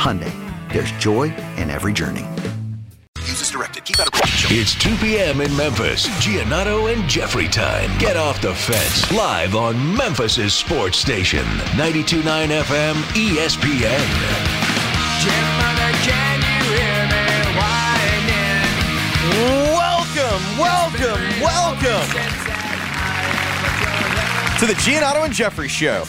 Hyundai, there's joy in every journey. Use as directed. Keep out of show. It's 2 p.m. in Memphis. Giannotto and Jeffrey time. Get off the fence. Live on Memphis's sports station. 92.9 FM ESPN. Welcome, welcome, welcome to the Giannotto and Jeffrey Show.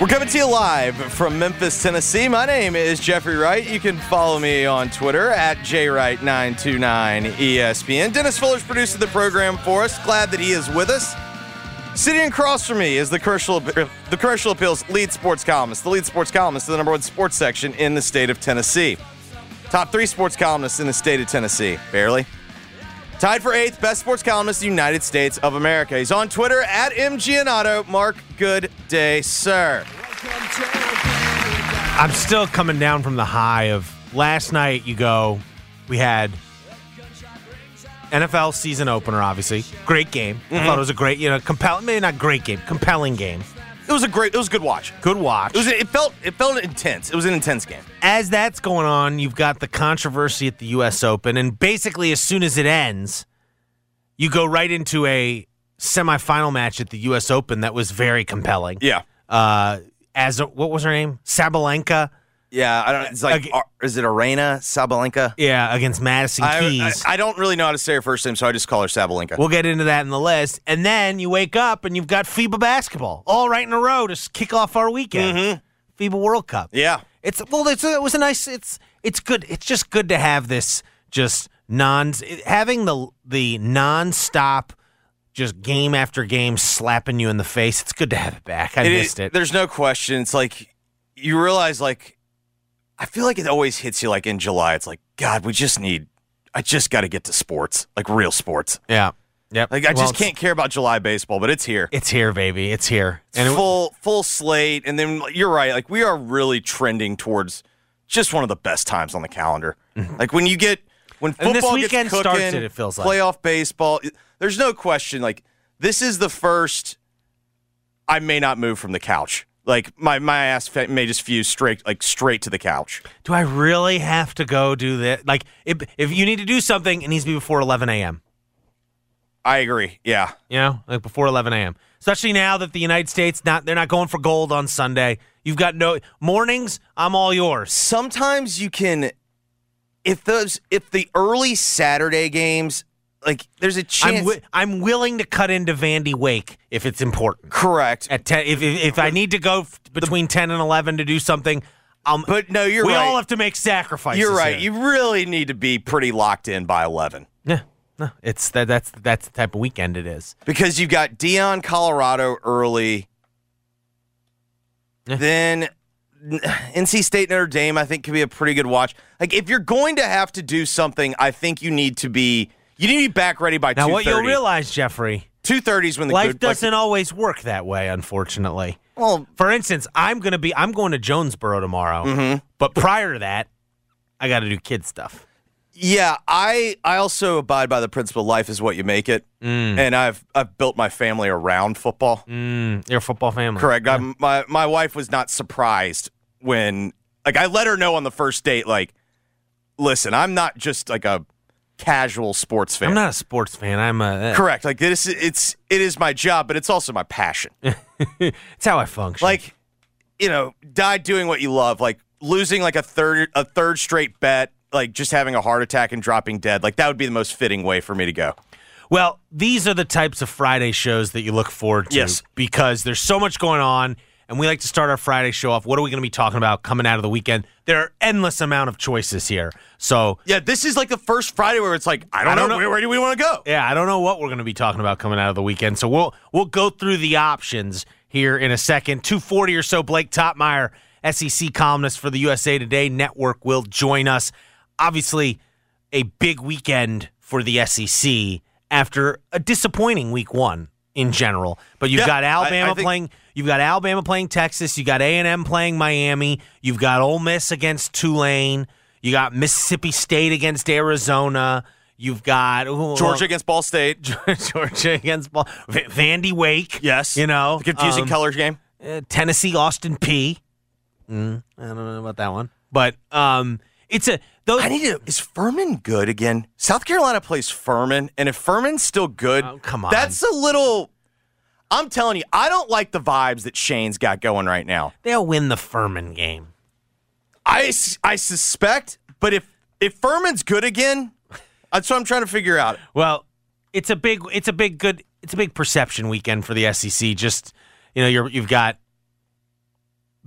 We're coming to you live from Memphis, Tennessee. My name is Jeffrey Wright. You can follow me on Twitter at jwright929ESPN. Dennis Fuller's producing the program for us. Glad that he is with us. Sitting across from me is the commercial, the commercial appeals lead sports columnist. The lead sports columnist, to the number one sports section in the state of Tennessee. Top three sports columnists in the state of Tennessee. Barely. Tied for eighth, best sports columnist in the United States of America. He's on Twitter at mgiannotto. Mark, good day, sir. I'm still coming down from the high of last night. You go, we had NFL season opener, obviously. Great game. I thought mm-hmm. it was a great, you know, compelling, maybe not great game, compelling game. It was a great, it was a good watch. Good watch. It was, it felt, it felt intense. It was an intense game. as that's going on, you've got the controversy at the U.S. Open, and basically, as soon as it ends, you go right into a semifinal match at the U.S. Open that was very compelling. Yeah. Uh, as what was her name? Sabalenka. Yeah, I don't. It's like, Okay. Ar- uh, is it Aryna Sabalenka? Yeah, against Madison I, I, Keys. I don't really know how to say her first name, so I just call her Sabalenka. We'll get into that in the list. And then you wake up and you've got FIBA basketball all right in a row to kick off our weekend. Mm-hmm. FIBA World Cup. yeah, It's well, it's it was a nice. It's it's good. It's just good to have this just non having the the nonstop just game after game slapping you in the face. It's good to have it back. I It is- missed it. There's no question. It's like you realize, like, I feel like it always hits you like in July. It's like, God, we just need. I just got to get to sports, like real sports. Yeah. Yep. Like I Well, just can't care about July baseball, but it's here. It's here, baby. It's here. It's it- full full slate, and then you're right. Like we are really trending towards just one of the best times on the calendar. Like when you get when Mm-hmm. And football this weekend gets cooking, starts it, it feels like. playoff baseball. There's no question. Like this is the first. I may not move from the couch. Like my my ass fa- may just fuse straight like straight to the couch. do I really have to go do that? Like, if if you need to do something, it needs to be before 11 a.m. I agree. Yeah. You know, like before 11 a.m. Especially now that the United States not they're not going for gold on Sunday. You've got no mornings. I'm all yours. Sometimes you can, if those if the early Saturday games, like there's a chance. I'm wi- I'm willing to cut into Vandy Wake if it's important. correct. At 10, if, if if I need to go f- between 10 and 11 to do something, um, But no, you're right. we right. all have to make sacrifices. You're right. here. You really need to be pretty locked in by 11 yeah, no, it's that that's that's the type of weekend it is. because you've got Deion, Colorado early. Yeah. Then NC State Notre Dame, I think, could be a pretty good watch. Like if you're going to have to do something, I think you need to be you need to be back ready by Now, what you'll realize, Jeffrey, Two thirty is when the life good, doesn't always work that way. Unfortunately. well, For instance, I'm gonna be I'm going to Jonesboro tomorrow, Mm-hmm. but prior to that, I got to do kid stuff. Yeah, I I also abide by the principle life is what you make it, and I've I've built my family around football. Mm, you're a football family. Correct. I, my my wife was not surprised when like I let her know on the first date like, listen, I'm not just like a casual sports fan. I'm not a sports fan. I'm a. Eh. Correct. Like this, it's it is my job, but it's also my passion. It's how I function. like, you know, die doing what you love. Like losing like a third a third straight bet. Like just having a heart attack and dropping dead. Like that would be the most fitting way for me to go. Well, these are the types of Friday shows that you look forward to. Yes. Because there's so much going on, and we like to start our Friday show off. What are we going to be talking about coming out of the weekend? There are endless amount of choices here. So, Yeah, this is like the first Friday where it's like I don't, I don't know, know. Where, do we want to go? yeah, I don't know what we're going to be talking about coming out of the weekend. So we'll we'll go through the options here in a second. 240 or so Blake Toppmeyer, SEC columnist for the USA Today Network will join us. Obviously, a big weekend for the SEC after a disappointing week 1 in general. But you've Yeah, got I- I Alabama think- playing You've got Alabama playing Texas. You got A and M playing Miami. You've got Ole Miss against Tulane. You got Mississippi State against Arizona. You've got ooh, Georgia against Ball State. Georgia against Ball. V- Vandy Wake. Yes. you know The confusing um, colors game. uh, Tennessee Austin Peay. Mm, I don't know about that one, but um, it's a those. I need to. Is Furman good again? South Carolina plays Furman, and if Furman's still good, Oh, come on. that's a little. I'm telling you, I don't like the vibes that Shane's got going right now. they'll win the Furman game. I, I suspect, but if if Furman's good again, that's what I'm trying to figure out. Well, it's a big, it's a big good, it's a big perception weekend for the SEC. Just you know, you're you've got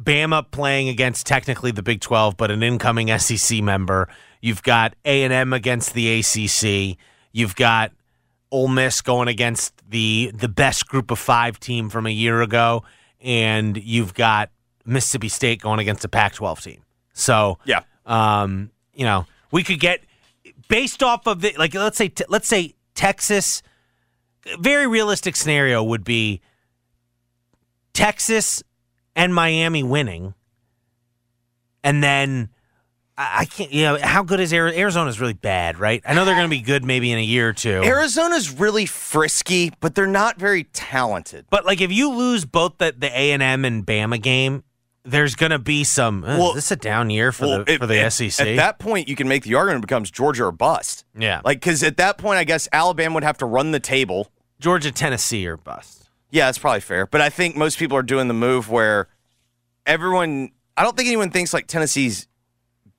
Bama playing against technically the Big Twelve, but an incoming SEC member. You've got A and M against the ACC. You've got Ole Miss going against the the best Group of Five team from a year ago, and you've got Mississippi State going against a Pac-12 team. So Yeah. um, you know, we could get based off of the like let's say let's say Texas. Very realistic scenario would be Texas and Miami winning, and then I, can't. You know, how good is Arizona? Arizona's really bad, right? I know they're going to be good maybe in a year or two. Arizona's really frisky, but they're not very talented. But like, if you lose both the the A and M and Bama game, there's going to be some. Uh, Well- is this a down year for Well, the it- for the at, SEC? At that point, you can make the argument it becomes Georgia or bust. yeah, Like, because at that point, I guess Alabama would have to run the table. Georgia, Tennessee, or bust. Yeah, that's probably fair. But I think most people are doing the move where everyone, I don't think anyone thinks like Tennessee's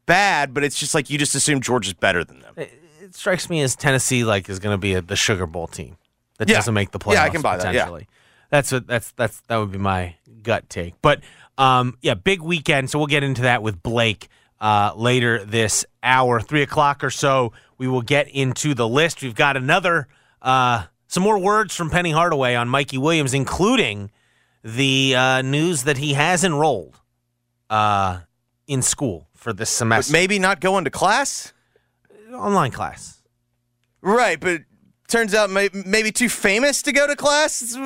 bad, but it's just like you just assume Georgia's better than them. It strikes me as Tennessee like is going to be a, the Sugar Bowl team that Yeah. doesn't make the playoffs. Yeah, I can buy that, yeah. Potentially, that's what that's that's that would be my gut take. But um, yeah, big weekend. So we'll get into that with Blake uh, later this hour, three o'clock or so. We will get into the list. We've got another uh, some more words from Penny Hardaway on Mikey Williams, including the uh, news that he has enrolled uh, in school for this But semester, maybe not going to class? online class. Right, but turns out may, maybe too famous to go to class?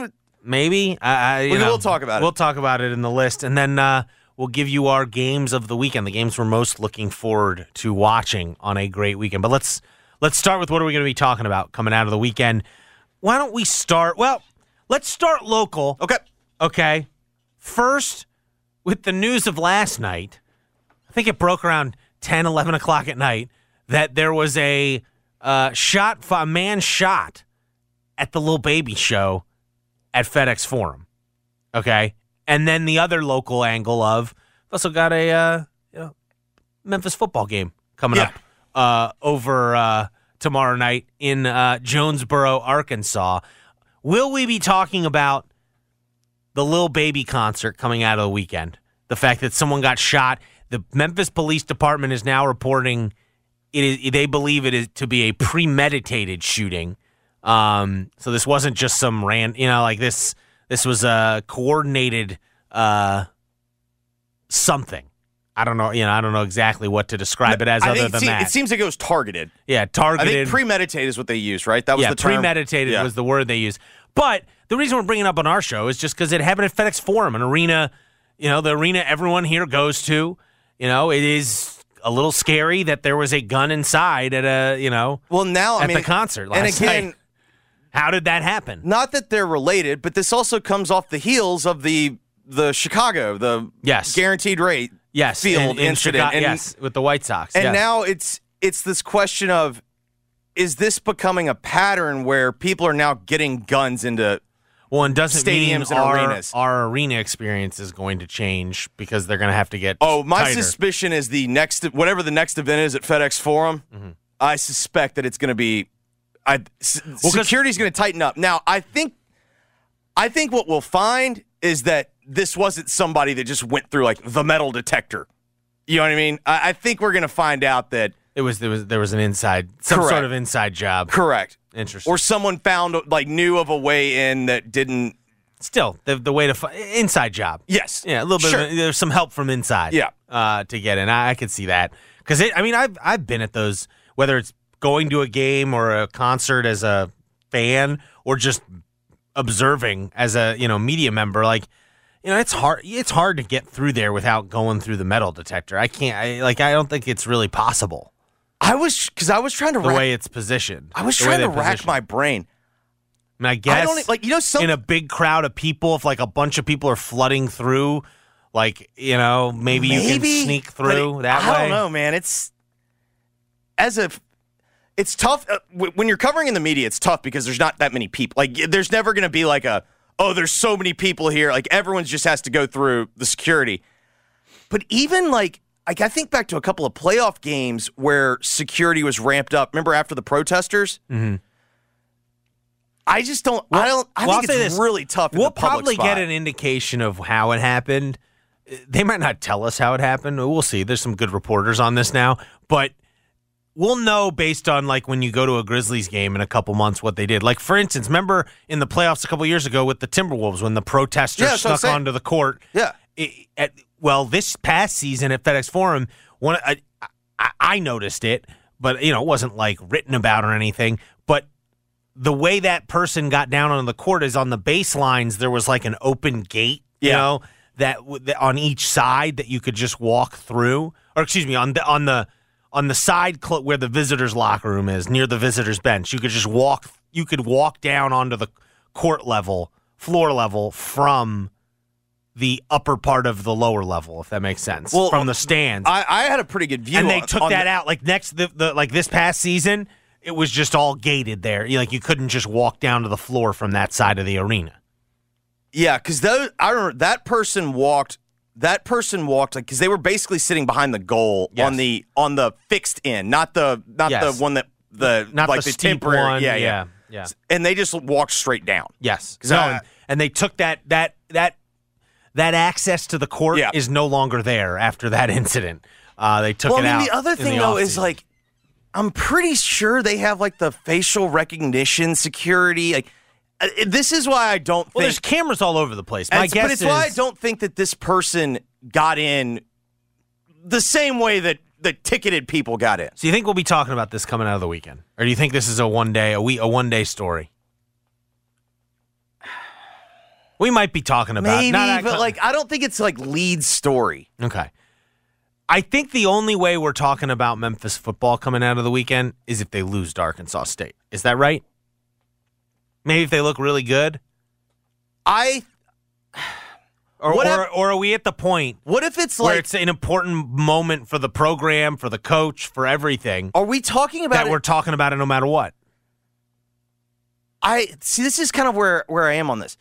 Maybe. I, I, We- we'll talk about it. We'll talk about it in the list, and then uh, we'll give you our games of the weekend, the games we're most looking forward to watching on a great weekend. But let's let's start with what are we going to be talking about coming out of the weekend? Why don't we start? Well, let's start local. Okay. Okay. First, with the news of last night, I think it broke around 10, 11 o'clock at night that there was a uh, shot, a man shot at the Lil Baby show at FedEx Forum. Okay. And then the other local angle of also got a uh, you know, Memphis football game coming Yeah. up uh, over uh, tomorrow night in uh, Jonesboro, Arkansas. Will we be talking about the Lil Baby concert coming out of the weekend? The fact that someone got shot. The Memphis Police Department is now reporting it is they believe it is to be a premeditated shooting. Um, so this wasn't just some ran, you know, like this. This was a coordinated uh, something. I don't know, you know, I don't know exactly what to describe it as I other than that. it seems like it was targeted. yeah, targeted. I think premeditated is what they used, right? That was yeah, the term. premeditated Yeah. was the word they used. But the reason we're bringing it up on our show is just because it happened at FedEx Forum, an arena, you know, the arena everyone here goes to. You know, it is a little scary that there was a gun inside at a you know Well, now I at mean, the concert last and again, night. How did that happen? not that they're related, but this also comes off the heels of the the Chicago, the Yes. guaranteed rate Yes, field in, in incident. Chicago, and, yes, with the White Sox. and yes. now it's it's this question of is this becoming a pattern where people are now getting guns into well, and doesn't mean stadiums and our, arenas. our arena experience is going to change because they're going to have to get. Oh, my tighter. suspicion is the next whatever the next event is at FedEx Forum. Mm-hmm. I suspect that it's going to be. I s- 'cause- security's going to tighten up. Now, I think, I think what we'll find is that this wasn't somebody that just went through like the metal detector. You know what I mean? I, I think we're going to find out that It was there was there was an inside some Correct. sort of inside job. correct, Interesting. or someone found like knew of a way in that didn't. Still, the the way to fi- inside job. Yes, Yeah, a little bit. Sure. Of, there's some help from inside. Yeah. uh, to get in. I, I could see that because I mean, I've I've been at those whether it's going to a game or a concert as a fan or just observing as a you know media member. Like, you know, it's hard. It's hard to get through there without going through the metal detector. I can't. I, like, I don't think it's really possible I was because I was trying to the rack, way it's positioned. I was trying to rack positioned. my brain. I, mean, I guess I don't like you know some in a big crowd of people, if like a bunch of people are flooding through, like you know, maybe, you can sneak through it- that I way. I don't know, man. It's as if it's tough uh, w- when you're covering in the media. It's tough because there's not that many people. Like, there's never going to be like a oh, there's so many people here. Like, everyone just has to go through the security. But even like. Like I think back to a couple of playoff games where security was ramped up. Remember after the protesters? Mm-hmm. I just don't. I don't. I Well, think I'll say it's this. really tough. We'll probably spot. get an indication of how it happened. They might not tell us how it happened. We'll see. There's some good reporters on this now, but we'll know based on like when you go to a Grizzlies game in a couple months what they did. Like for instance, remember in the playoffs a couple years ago with the Timberwolves when the protesters Yeah, snuck onto the court. Yeah. It- at, well, this past season at FedEx Forum, one I, I, I noticed it, but you know, it wasn't like written about or anything. But the way that person got down on the court is on the baselines. There was like an open gate, you Yeah. know, that, that on each side that you could just walk through, or excuse me, on the on the on the side cl- where the visitors' locker room is near the visitors' bench. You could just walk. You could walk down onto the court level, floor level from the upper part of the lower level, if that makes sense. Well, from the stands, I, I had a pretty good view. and they on- took on that the- out. Like next, the, the like this past season, it was just all gated there. You- Like you couldn't just walk down to the floor from that side of the arena. Yeah, because those I remember that person walked. That person walked like because they were basically sitting behind the goal Yes. on the on the fixed end, not the not Yes. the one that the Not like the, the, temporary. one. Yeah, yeah, yeah. And they just walked straight down. yes No, I- and, they took that that that that access to the court Yeah. is no longer there after that incident. Uh, they took well, it I mean, out. the other thing the though is like, I'm pretty sure they have like the facial recognition security. Like, uh, Uh, this is why I don't well, think. there's cameras all over the place. My guess but it's is why I don't think that this person got in the same way that the ticketed people got in. So you think we'll be talking about this coming out of the weekend, or do you think this is a one day a week a one day story? We might be talking about Maybe, but like I don't think it's like lead story. okay. I think the only way we're talking about Memphis football coming out of the weekend is if they lose to Arkansas State. Is that right? Maybe if they look really good, I or What or, if- or are we at the point what if it's where like it's an important moment for the program, for the coach, for everything are we talking about that it? we're talking about it no matter what? I see this is kind of where where I am on this.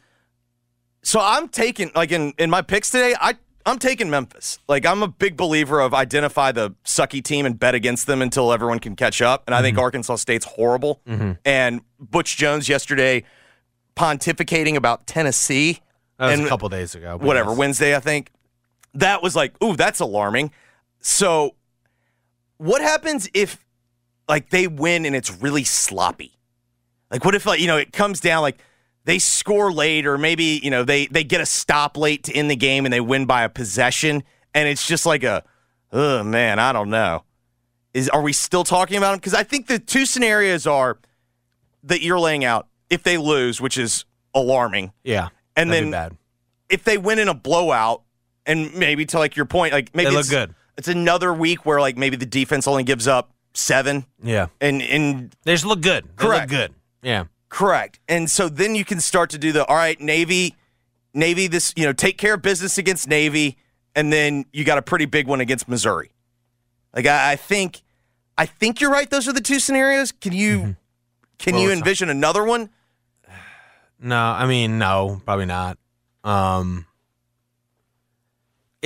So I'm taking like in in my picks today, I I'm taking Memphis. Like I'm a big believer of identify the sucky team and bet against them until everyone can catch up. And I Mm-hmm. think Arkansas State's horrible. And Butch Jones yesterday pontificating about Tennessee. That was and a couple days ago. whatever yes. Wednesday, I think. That was like, ooh, that's alarming. So, what happens if like they win and it's really sloppy? Like, what if like you know it comes down like they score late or maybe you know they they get a stop late to end the game and they win by a possession and it's just like a, oh man, I don't know. Is are we still talking about them? Because I think the two scenarios are that you're laying out if they lose, which is alarming, Yeah. and then if they win in a blowout, and maybe to like your point, like maybe They look it's good. It's another week where like maybe the defense only gives up seven, Yeah. and and They just look good. They Correct. look good. Yeah. Correct. And so then you can start to do the all right, Navy, Navy, this, you know, take care of business against Navy, and then you got a pretty big one against Missouri. Like I, I think I think you're right. Those are the two scenarios. Can you can Well, you envision another one? No, I mean, no, probably not. Um,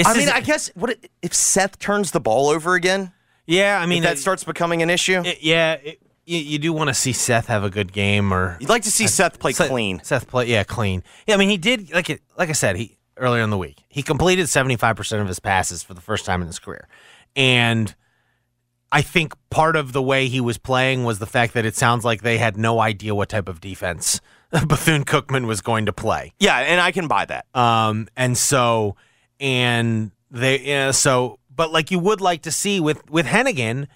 I mean, I guess what if Seth turns the ball over again? yeah, I mean, mean, that it- starts becoming an issue. it- yeah, it, you, you do want to see Seth have a good game, or You'd like to see Seth play Seth- clean. Seth play, yeah, clean. Yeah, I mean, he did like it. Like I said, he earlier in the week he completed seventy five percent of his passes for the first time in his career, and I think part of the way he was playing was the fact that it sounds like they had no idea what type of defense Bethune Cookman was going to play. Yeah, and I can buy that. Um, and so, and they, yeah, so, but like you would like to see with with Henigan,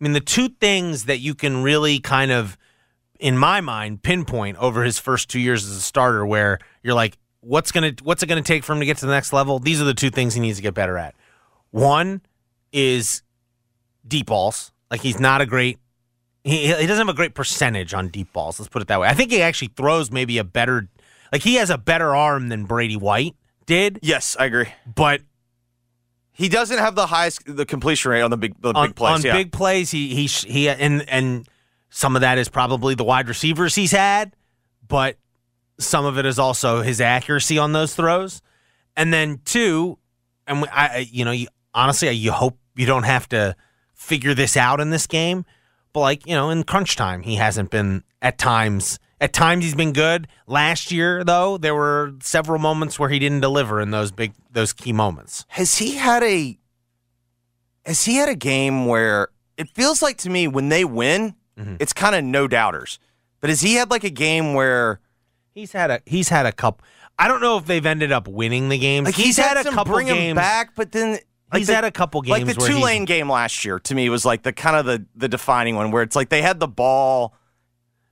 I mean, the two things that you can really kind of, in my mind, pinpoint over his first two years as a starter, where you're like, what's gonna, what's it gonna take for him to get to the next level? These are the two things he needs to get better at. One is deep balls. Like he's not a great. He, he doesn't have a great percentage on deep balls. Let's put it that way. I think he actually throws maybe a better, like he has a better arm than Brady White did, Yes, I agree. but He doesn't have the highest the completion rate on the big the on, big plays. on yeah. big plays, he he he and and some of that is probably the wide receivers he's had, but some of it is also his accuracy on those throws. And then two, and I, I you know, you, honestly, you hope you don't have to figure this out in this game, but like you know, in crunch time, he hasn't been at times. At times he's been good. Last year, though, there were several moments where he didn't deliver in those big, those key moments. has he had a has he had a game where it feels like to me when they win, Mm-hmm. it's kind of no doubters. But has he had like a game where He's had a he's had a couple. I don't know if they've ended up winning the games. like he's, had, a some couple bring him games. back, but then like he's the- had a couple games like the he's- Tulane game last year to me was like the kind of the the defining one where it's like they had the ball.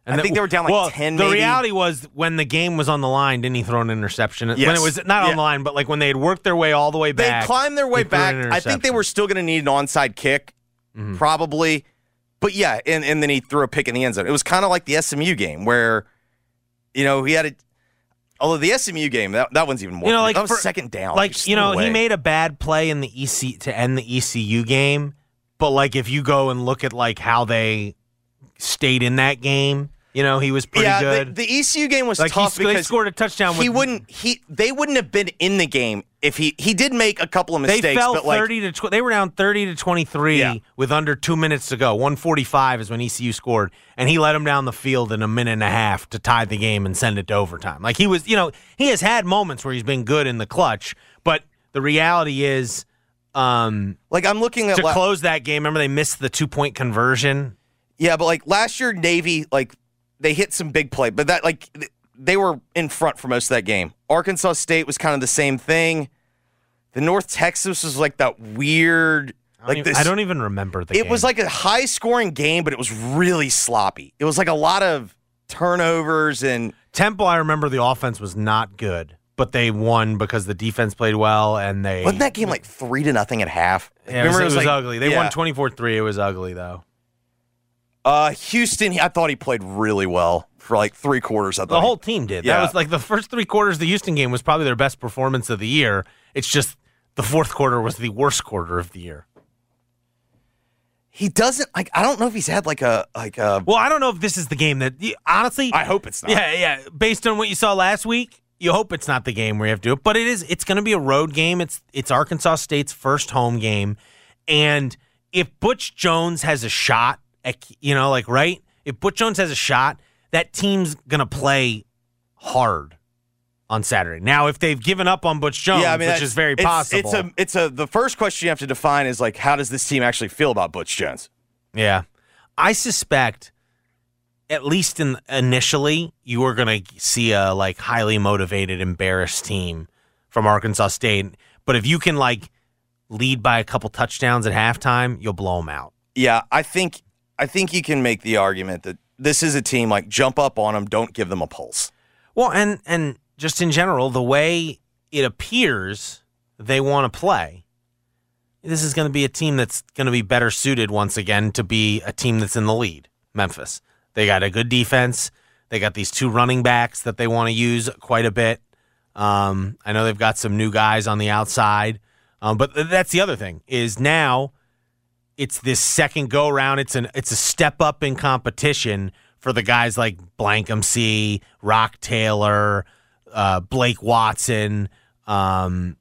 I the- think they were down like well, 10 The maybe. reality was when the game was on the line, didn't he throw an interception? When it was not Yeah. on the line, but like when they had worked their way all the way back, They climbed their way they threw an back. I think they. Mm-hmm. were still going to need an onside kick, probably. But yeah, and, and then he threw a pick in the end zone. It was kind of like the SMU game where, you know, he had a. Although the SMU game, that, that one's even more. You know, like that was for- second down. Like you know, he made a bad play in the EC to end the ECU game, but like if you go and look at like how they stayed in that game, you know, he was pretty yeah, good. The, the ECU game was like he, tough they because scored a touchdown. he wouldn't. He they wouldn't have been in the game if he he did make a couple of mistakes. They fell but like thirty to tw- they were down thirty to twenty three Yeah. with under two minutes to go. One forty five is when ECU scored, and he let them down the field in a minute and a half to tie the game and send it to overtime. Like he was, you know, he has had moments where he's been good in the clutch, but the reality is, um, like I'm looking at to la- close that game. Remember they missed the two point conversion. Yeah, but like last year, Navy like they hit some big play, but that like they were in front for most of that game. Arkansas State was kind of the same thing. The North Texas was like that weird, I don't, like even, this. I don't even remember the. it was like a high scoring game, but it was really sloppy. It was like a lot of turnovers and Temple. I remember the offense was not good, but they won because the defense played well and they. wasn't that game like three to nothing at half? Yeah, it was, it was like- ugly. They yeah. won 24-3. It was ugly though. Uh, Houston, I thought he played really well for like three quarters. I thought The he- whole team did. Yeah. That was like the first three quarters of the Houston game was probably their best performance of the year. It's just the fourth quarter was the worst quarter of the year. he doesn't like. I don't know if he's had like a like a. Well, I don't know if this is the game that honestly. I hope it's not. Yeah, yeah. Based on what you saw last week, you hope it's not the game where you have to do it. But it is. It's going to be a road game. It's it's Arkansas State's first home game, and if Butch Jones has a shot, you know, like right, if Butch Jones has a shot, that team's going to play hard on Saturday. Now, if they've given up on Butch Jones, yeah, I mean, which is very it's, possible. It's a, it's a. The first question you have to define is like, how does this team actually feel about Butch Jones? Yeah. I suspect at least in initially you are going to see a like highly motivated embarrassed team from Arkansas State, but if you can like lead by a couple touchdowns at halftime, you'll blow them out. Yeah, I think I think you can make the argument that this is a team like jump up on them, don't give them a pulse. Well, and and just in general, the way it appears they want to play, this is going to be a team that's going to be better suited once again to be a team that's in the lead. Memphis. They got a good defense. They got these two running backs that they want to use quite a bit. Um, I know they've got some new guys on the outside, um, but that's the other thing is now it's this second go round. It's an it's a step up in competition for the guys like Blankham C, Roc Taylor, uh, Blake Watson. Um,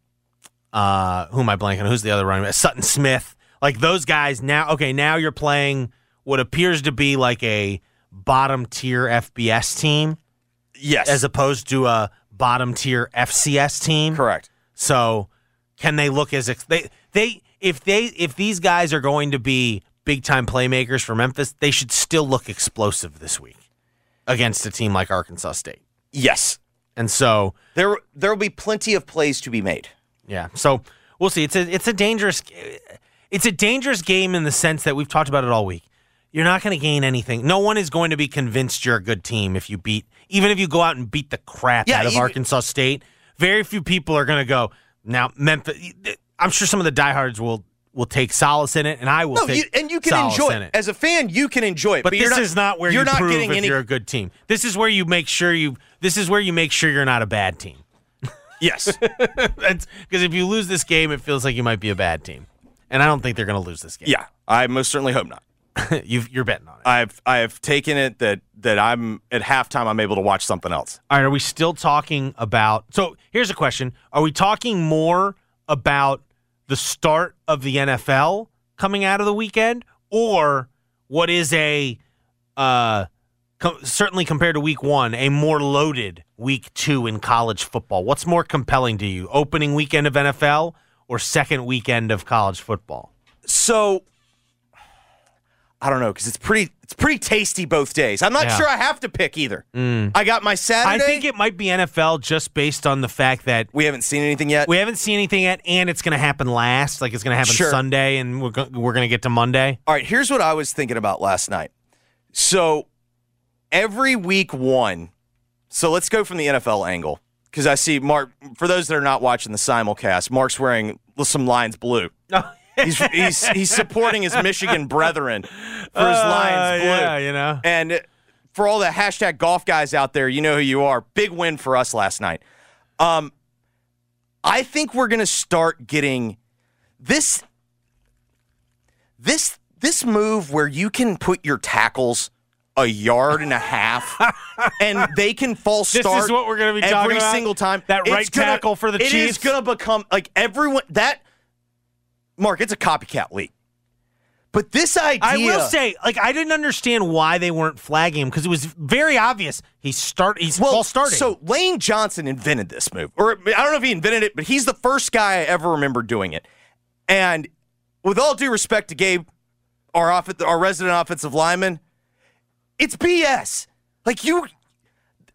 uh, who am I blanking? on? Who's the other running back? Sutton Smith. Like those guys now. Okay, now you're playing what appears to be like a bottom tier FBS team Yes. as opposed to a bottom tier FCS team. correct. So can they look as ex- they they if they if these guys are going to be big time playmakers for Memphis, they should still look explosive this week against a team like Arkansas State. Yes. And so There there will be plenty of plays to be made. yeah, so we'll see. It's a it's a dangerous it's a dangerous game in the sense that we've talked about it all week. You're not going to gain anything. No one is going to be convinced you're a good team if you beat, even if you go out and beat the crap Yeah, out of even- Arkansas State. Very few people are going to go now. Memphis. I'm sure some of the diehards will will take solace in it, and I will No, you, and you can enjoy in it. As a fan, you can enjoy it. but, you're this not, is not where you're you not getting if any. you're a good team. This is where you make sure you. This is where you make sure you're not a bad team. Yes. Because if you lose this game, it feels like you might be a bad team, and I don't think they're going to lose this game. yeah. I most certainly hope not. you you're betting on it. I've I have taken it that that I'm at halftime. I'm able to watch something else. All right, are we still talking about? So here's a question: Are we talking more about the start of the NFL coming out of the weekend, or what is a uh, certainly compared to Week One, a more loaded Week Two in college football? What's more compelling to you, opening weekend of NFL or second weekend of college football? So I don't know because it's pretty it's pretty tasty both days. I'm not Yeah. sure I have to pick either. Mm. I got my Saturday. I think it might be NFL just based on the fact that we haven't seen anything yet. We haven't seen anything yet, and it's going to happen last. Like it's going to happen Sure. Sunday, and we're go- we're going to get to Monday. All right, here's what I was thinking about last night. So every week one, so let's go from the NFL angle because I see Mark. For those that are not watching the simulcast, Mark's wearing some Lions blue. He's he's he's supporting his Michigan brethren for his Lions blue. Uh, yeah, you know. And for all the hashtag golf guys out there, you know who you are. Big win for us last night. Um, I think we're gonna start getting this this this move where you can put your tackles a yard and a half and they can false This is what we're gonna be every talking about? single time. That It's right gonna- tackle for the It is Chiefs? gonna become like everyone that Mark, it's a copycat league. But this idea I will say, like, I didn't understand why they weren't flagging him because it was very obvious. He's start. He's false starting. So Lane Johnson invented this move, or I don't know if he invented it, but he's the first guy I ever remember doing it. And with all due respect to Gabe, our off- our resident offensive lineman, it's BS. Like you,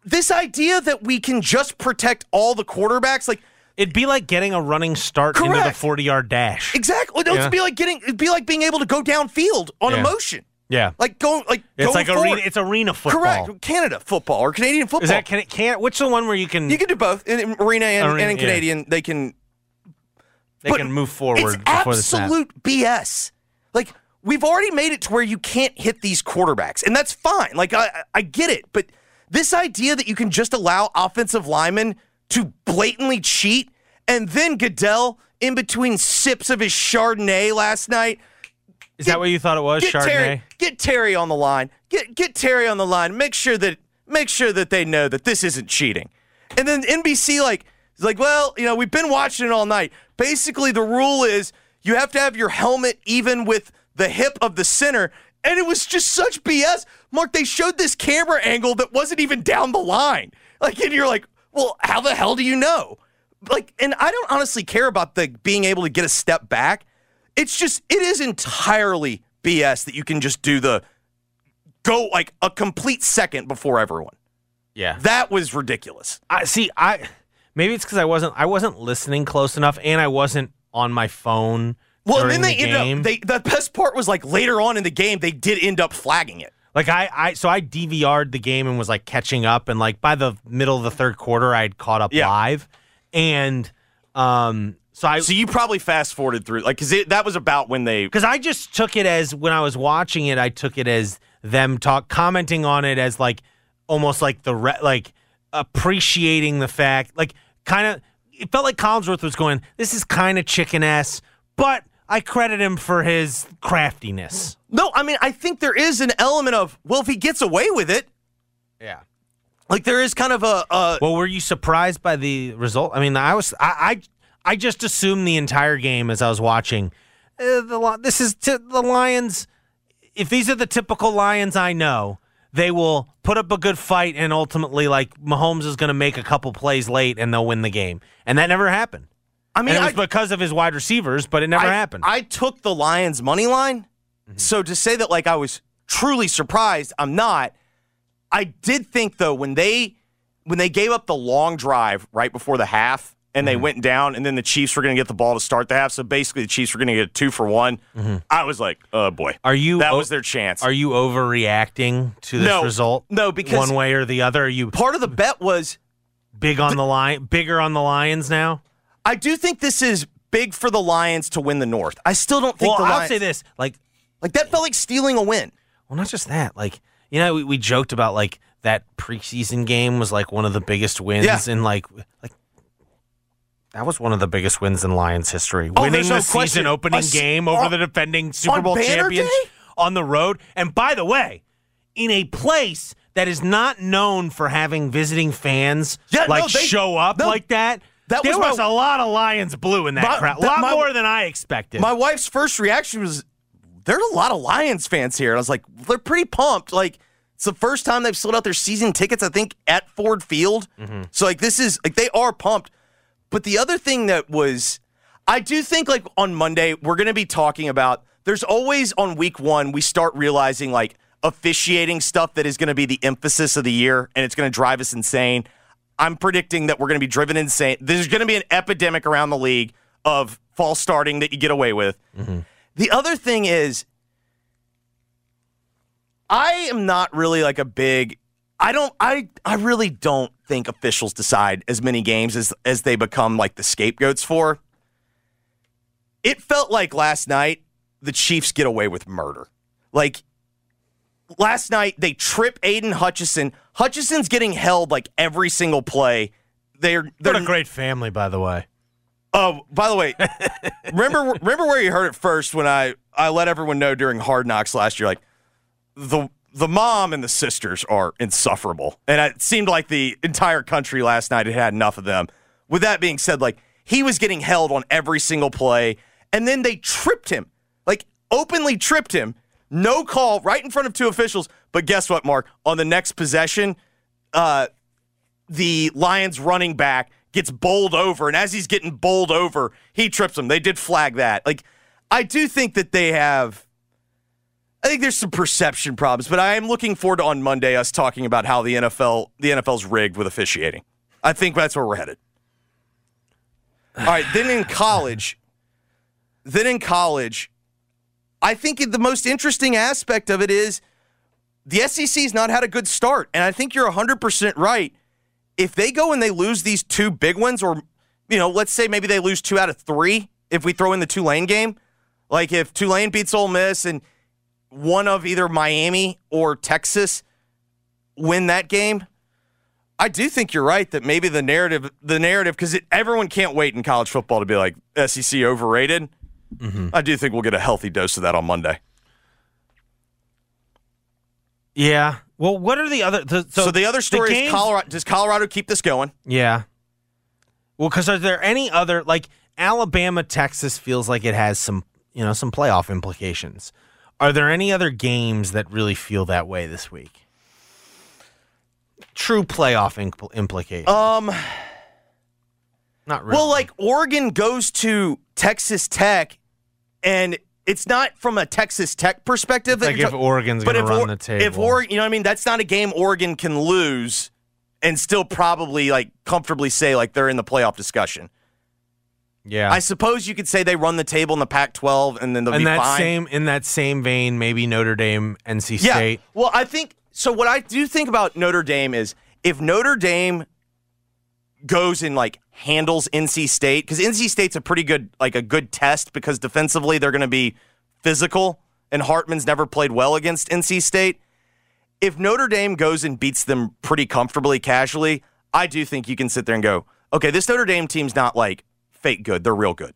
this idea that we can just protect all the quarterbacks, like it'd be like getting a running start into the forty-yard dash. exactly, it'd Yeah. be like getting, it'd be like being able to go downfield on Yeah. emotion, Yeah, like go, like it's going like forward. arena. It's arena football. Correct, Canada football or Canadian football. Is that can it can which the one where you can you can do both in, in arena and, Arena, and in yeah. Canadian. They can they can move forward It's before the absolute BS. Like we've already made it to where you can't hit these quarterbacks, and that's fine. Like I, I- I get it, but this idea that you can just allow offensive linemen to blatantly cheat, and then Goodell in between sips of his Chardonnay last night. Is that what you thought it was, Get Chardonnay? Terry, get Terry on the line. Get get Terry on the line. Make sure that make sure that they know that this isn't cheating. And then NBC like is like, well, you know, we've been watching it all night. Basically, the rule is you have to have your helmet even with the hip of the center. And it was just such BS. Mark, they showed this camera angle that wasn't even down the line. Like, and you're like, well, how the hell do you know? Like, and I don't honestly care about the being able to get a step back. It's just, it is entirely BS that you can just do the go like a complete second before everyone. Yeah. That was ridiculous. I see. I maybe it's because I wasn't I wasn't listening close enough, and I wasn't on my phone. Well, and then they the ended up. They the best part was like later on in the game, they did end up flagging it. Like I, I so I DVR'd the game and was like catching up, and like by the middle of the third quarter, I had caught up Yeah. live, and um, So I So you probably fast forwarded through, like, because that was about when they. because I just took it as when I was watching it, I took it as them talk commenting on it as like almost like the re- like appreciating the fact, like kind of. It felt like Collinsworth was going, "This is kind of chicken ass," but I credit him for his craftiness. No, I mean, I think there is an element of, well, if he gets away with it, Yeah. like there is kind of a. a Well, were you surprised by the result? I mean, I was. I I, I just assumed the entire game as I was watching. Uh, the this is t- the Lions. If these are the typical Lions I know, they will put up a good fight and ultimately, like Mahomes is going to make a couple plays late and they'll win the game, and that never happened. I mean, and it was I, because of his wide receivers, but it never I, happened. I took the Lions money line. Mm-hmm. So to say that like I was truly surprised, I'm not. I did think though when they when they gave up the long drive right before the half and they mm-hmm. went down and then the Chiefs were going to get the ball to start the half, so basically the Chiefs were going to get two for one. Mm-hmm. I was like, oh boy, are you? that o- was their chance. Are you overreacting to this No. result? No, because- one way or the other, are you Part of the bet was big on the line, bigger on the Lions now? I do think this is big for the Lions to win the North. I still don't think Well, the I'll Lions say this: like, like that felt like stealing a win. well, not just that. Like, you know, we, we joked about like that preseason game was like one of the biggest wins Yeah. in like like that was one of the biggest wins in Lions history. Oh, Winning there's the no season opening Us- game over on- the defending Super Bowl champions Day? on the road. And by the way, in a place that is not known for having visiting fans Yeah, no, like they- show up no, like that. That there was was, my- a lot of Lions blue in that My- crowd. A lot my- more than I expected. My wife's first reaction was, "There's a lot of Lions fans here." And I was like, "They're pretty pumped." Like it's the first time they've sold out their season tickets. I think at Ford Field. Mm-hmm. So like this is like they are pumped. But the other thing that was, I do think like on Monday we're going to be talking about. There's always on week one we start realizing like officiating stuff that is going to be the emphasis of the year, and it's going to drive us insane. I'm predicting that we're going to be driven insane. There's going to be an epidemic around the league of false starting that you get away with. Mm-hmm. The other thing is, I am not really like a big. I don't. I I really don't think officials decide as many games as as they become like the scapegoats for. It felt like last night the Chiefs get away with murder. Like last night they trip Aidan Hutchinson. Hutchinson's getting held like every single play. They're they're what a great family, by the way. Oh, by the way, remember remember where you heard it first when I I let everyone know during Hard Knocks last year, like the the mom and the sisters are insufferable, and it seemed like the entire country last night had had enough of them. With that being said, like he was getting held on every single play, and then they tripped him, like openly tripped him, no call, right in front of two officials. But guess what, Mark? On the next possession, uh, the Lions running back gets bowled over, and as he's getting bowled over, he trips him. They did flag that. Like, I do think that they have. I think there's some perception problems, but I am looking forward to on Monday us talking about how the NFL the NFL's rigged with officiating. I think that's where we're headed. All right, then in college, then in college, I think the most interesting aspect of it is the SEC's not had a good start, and I think you're 100% right if they go and they lose these two big ones, or you know, let's say maybe they lose two out of three, if we throw in the Tulane game, like if Tulane beats Ole Miss and one of either Miami or Texas win that game, I do think you're right that maybe the narrative, the narrative, because everyone can't wait in college football to be like SEC overrated. I do think we'll get a healthy dose of that on Monday. Yeah. Well, what are the other? The, so, So, the other story games- is Colorado. Does Colorado keep this going? Yeah. Well, because are there any other like Alabama, Texas feels like it has some you know some playoff implications. Are there any other games that really feel that way this week? True playoff impl- implications. Um. Not really. Well, like Oregon goes to Texas Tech, and it's not from a Texas Tech perspective. that like if Oregon's going to run Or- the table. If Oregon, you know what I mean? That's not a game Oregon can lose and still probably like comfortably say like they're in the playoff discussion. yeah. I suppose you could say they run the table in the Pac-12 and then they'll in be that fine. same in that same vein, maybe Notre Dame, NC yeah. State. Well, I think so. What I do think about Notre Dame is if Notre Dame goes and like handles NC State because NC State's a pretty good like a good test because defensively they're going to be physical and Hartman's never played well against NC State. If Notre Dame goes and beats them pretty comfortably, casually, I do think you can sit there and go, okay, this Notre Dame team's not like fake good; they're real good.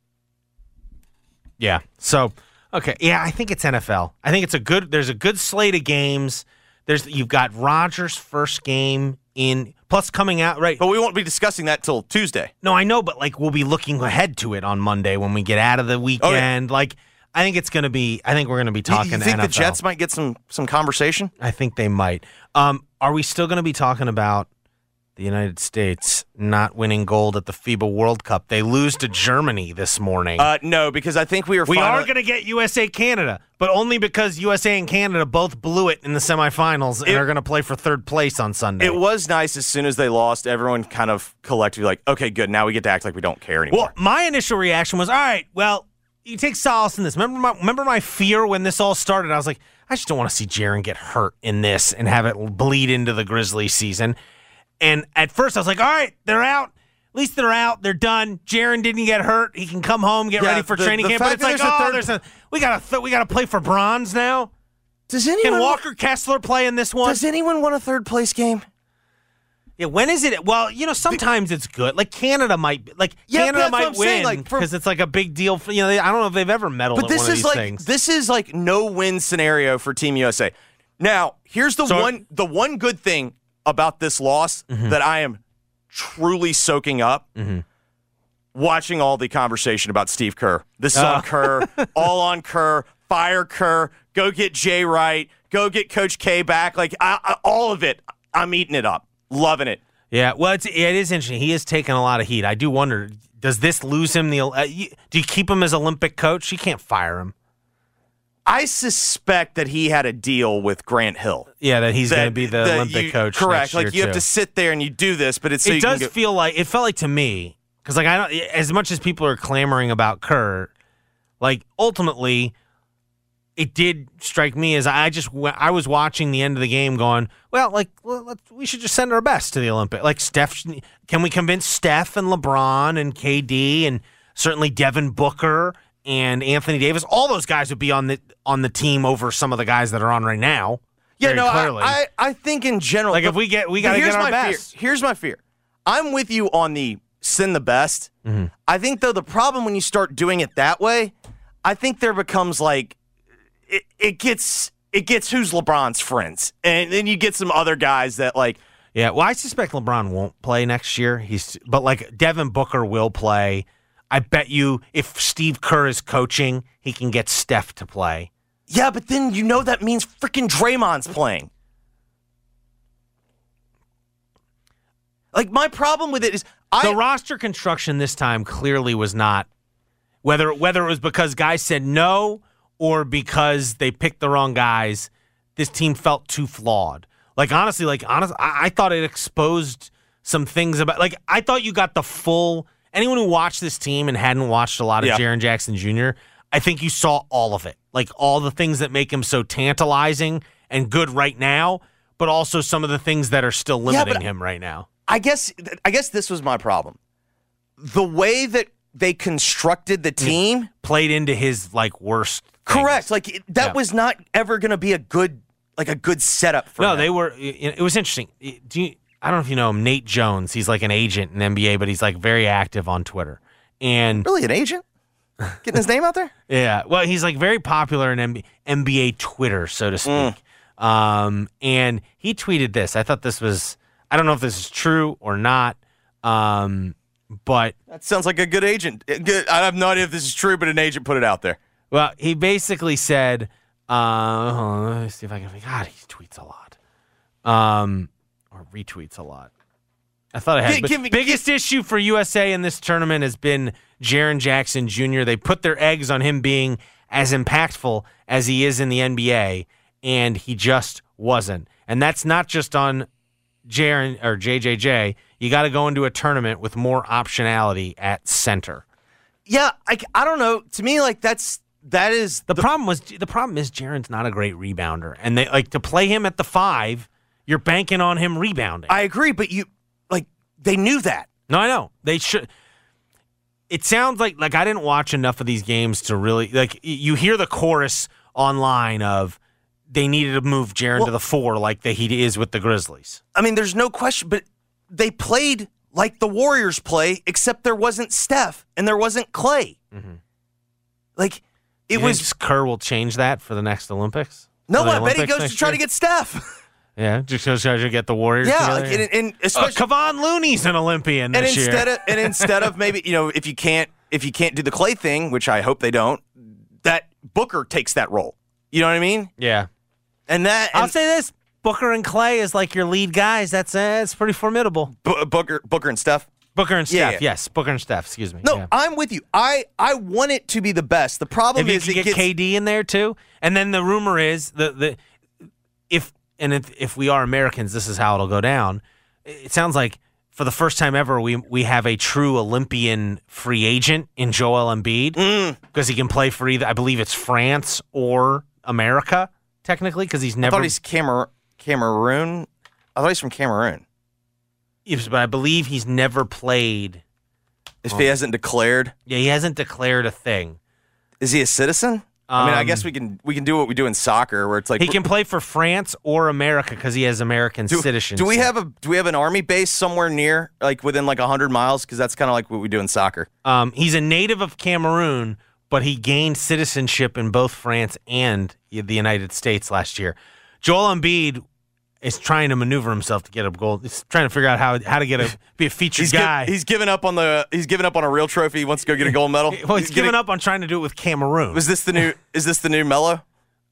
Yeah. So, okay. Yeah, I think it's NFL. I think it's a good. There's a good slate of games. There's you've got Rodgers' first game in plus coming out right. But we won't be discussing that till Tuesday. No, I know, but like we'll be looking ahead to it on Monday when we get out of the weekend. Like I think it's going to be. I think we're going to be talking. you think NFL. the Jets might get some some conversation? I think they might. Um, are we still going to be talking about the United States not winning gold at the FIBA World Cup? They lose to Germany this morning. Uh, no, because I think we are. we finally- are going to get USA Canada, but only because USA and Canada both blew it in the semifinals and It- are going to play for third place on Sunday. It was nice as soon as they lost. Everyone kind of collectively like, okay, good. Now we get to act like we don't care anymore. Well, my initial reaction was, all right, well, you take solace in this. Remember my, remember my fear when this all started? I was like, I just don't want to see Jaren get hurt in this and have it bleed into the Grizzlies season. And at first, I was like, all right, they're out. At least they're out. They're done. Jaren didn't get hurt. He can come home, get Yeah, ready for the- training the camp. But it's like, that oh, there's a oh, there's a we got to we got to play for bronze now. does Can anyone Walker Kessler play in this one? Does anyone want a third place game? Yeah, when is it? Well, you know, sometimes it's good. Like Canada might, like Yeah, Canada might win like, because it's like a big deal. For, you know, they, I don't know if they've ever medaled But this is like things. this is like no win scenario for Team USA. Now, here's the So- one the one good thing about this loss Mm-hmm. that I am truly soaking up. Watching all the conversation about Steve Kerr. This is Oh. on Kerr, all on Kerr. Fire Kerr. Go get Jay Wright. Go get Coach K back. Like I, I, all of it. I'm eating it up. Loving it. yeah, well, it's, it is interesting. He is taking a lot of heat. I do wonder, does this lose him the? Uh, you, do you keep him as Olympic coach? You can't fire him. I suspect that he had a deal with Grant Hill. Yeah, that he's going to be the Olympic you- coach. Correct. like you have too. to sit there and you do this, but it's so it does get, feel like it felt like to me because like I don't as much as people are clamoring about Kerr, like ultimately, it did strike me as I just I was watching the end of the game going, well, like let's, we should just send our best to the Olympic. Like Steph, can we convince Steph and LeBron and KD and certainly Devin Booker and Anthony Davis? All those guys would be on the on the team over some of the guys that are on right now. Yeah, no, I, clearly. I I think in general, Like, if we get- we gotta get here's our my best. Fear. Here's my fear. I'm with you on the send the best. Mm-hmm. I think though the problem when you start doing it that way, I think there becomes like it, it gets it gets who's LeBron's friends, and then you get some other guys that like Yeah, well, I suspect LeBron won't play next year. He's but like Devin Booker will play. I bet you if Steve Kerr is coaching, he can get Steph to play. yeah, but then you know that means freaking Draymond's playing. Like my problem with it is I the roster construction this time clearly was not whether whether it was because guys said no or because they picked the wrong guys. This team felt too flawed. Like honestly, like honest, I, I thought it exposed some things about. Like I thought you got the full. Anyone who watched this team and hadn't watched a lot of Yeah. Jaren Jackson Jr., I think you saw all of it. Like all the things that make him so tantalizing and good right now, but also some of the things that are still limiting but- him right now. I guess I guess this was my problem. The way that they constructed the team, Played into his like worst. things. correct? Like it, that Yeah. was not ever going to be a good like a good setup for No, them. they were. It it was interesting. Do you, I don't know if you know him, Nate Jones. He's like an agent in NBA, but he's like very active on Twitter. And really an agent getting his name out there. yeah, well, he's like very popular in MB, NBA Twitter, so to speak. Um, and he tweeted this. I thought this was. I don't know if this is true or not. Um, but That sounds like a good agent. Uh, Good. I have no idea if this is true, but an agent put it out there. Well, he basically said, uh, let me see if I can. God, he tweets a lot, um, or retweets a lot. I thought I had. Gi- but give me- biggest issue for USA in this tournament has been Jaren Jackson Jr. They put their eggs on him being as impactful as he is in the NBA, and he just wasn't. And that's not just on Jaren or JJJ. You got to go into a tournament with more optionality at center. Yeah, I, I don't know. To me, like that's that is The, problem was the problem is Jaren's not a great rebounder, and they like to play him at the five. You're banking on him rebounding. I agree, but you like they knew that. No, I know they should. It sounds like like I didn't watch enough of these games to really like. You hear the chorus online of they needed to move Jaren to the four like that he is with the Grizzlies. I mean, there's no question, but they played like the Warriors play, except there wasn't Steph and there wasn't Clay. Mm-hmm. Like it was Kerr will change that for the next Olympics. no. The I bet he goes to try year? to get Steph. Yeah, just try to get the Warriors. yeah, together, like, and, and Oh, especially Kevon Looney's an Olympian and this instead year. of and instead of maybe you know if you can't if you can't do the Clay thing, which I hope they don't, that Booker takes that role. You know what I mean? yeah, And that I'll say this: Booker and Clay is like your lead guys. That's uh, that's pretty formidable. Bu- Booker Booker and Steph. Booker and Yeah, Steph, yeah. yes, Booker and Steph. Excuse me. No, yeah. I'm with you. I I want it to be the best. The problem if you is it get gets, KD in there too, and then the rumor is the the and if, if we are Americans, this is how it'll go down. It sounds like for the first time ever, we we have a true Olympian free agent in Joel Embiid Mm. because he can play for either I believe it's France or America technically because he's never. I thought he's Camer- Cameroon. I thought he's from Cameroon. Yes, but I believe he's never played. If he hasn't declared, Yeah, he hasn't declared a thing. is he a citizen? I mean, I Um, guess we can we can do what we do in soccer, where it's like He can play for France or America because he has American Do, citizenship. do we have a do we have an army base somewhere near, like within like hundred miles? Because that's kind of like what we do in soccer. Um, he's a native of Cameroon, but he gained citizenship in both France and the United States last year. Joel Embiid is trying to maneuver himself to get a goal. He's trying to figure out how how to get a be a featured He's guy. he's given up on the he's given up on a real trophy. He wants to go get a gold medal. well, he's, given up on trying to do it with Cameroon. Was this the new? Is this the new Melo?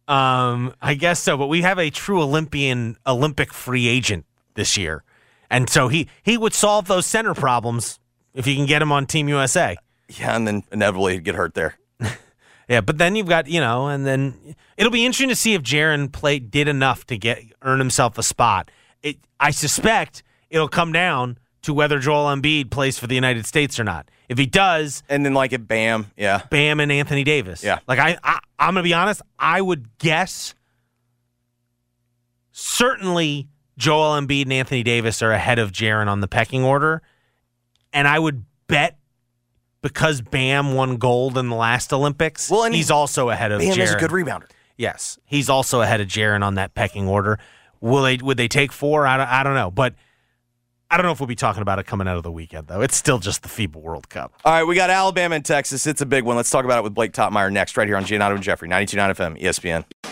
Um, I guess so. But we have a true Olympian, Olympic free agent this year, and so he he would solve those center problems if you can get him on Team USA. Yeah, and then inevitably he'd get hurt there. Yeah, but then you've got you know, and then it'll be interesting to see if Jaren played did enough to get earn himself a spot. It, I suspect it'll come down to whether Joel Embiid plays for the United States or not. If he does, And then like it, bam, yeah. Bam and Anthony Davis. Yeah. like I, I I'm gonna be honest. I would guess certainly Joel Embiid and Anthony Davis are ahead of Jaren on the pecking order, and I would bet. Because Bam won gold in the last Olympics, Well, and he's also ahead of Bam Jaren. is a good rebounder. Yes, he's also ahead of Jaren on that pecking order. Will they? Would they take four? I don't, I don't know, but I don't know if we'll be talking about it coming out of the weekend though. It's still just the FIBA World Cup. All right, we got Alabama and Texas. It's a big one. Let's talk about it with Blake Toppmeyer next, right here on Giannotto and Jeffrey, 92.9 FM, ESPN.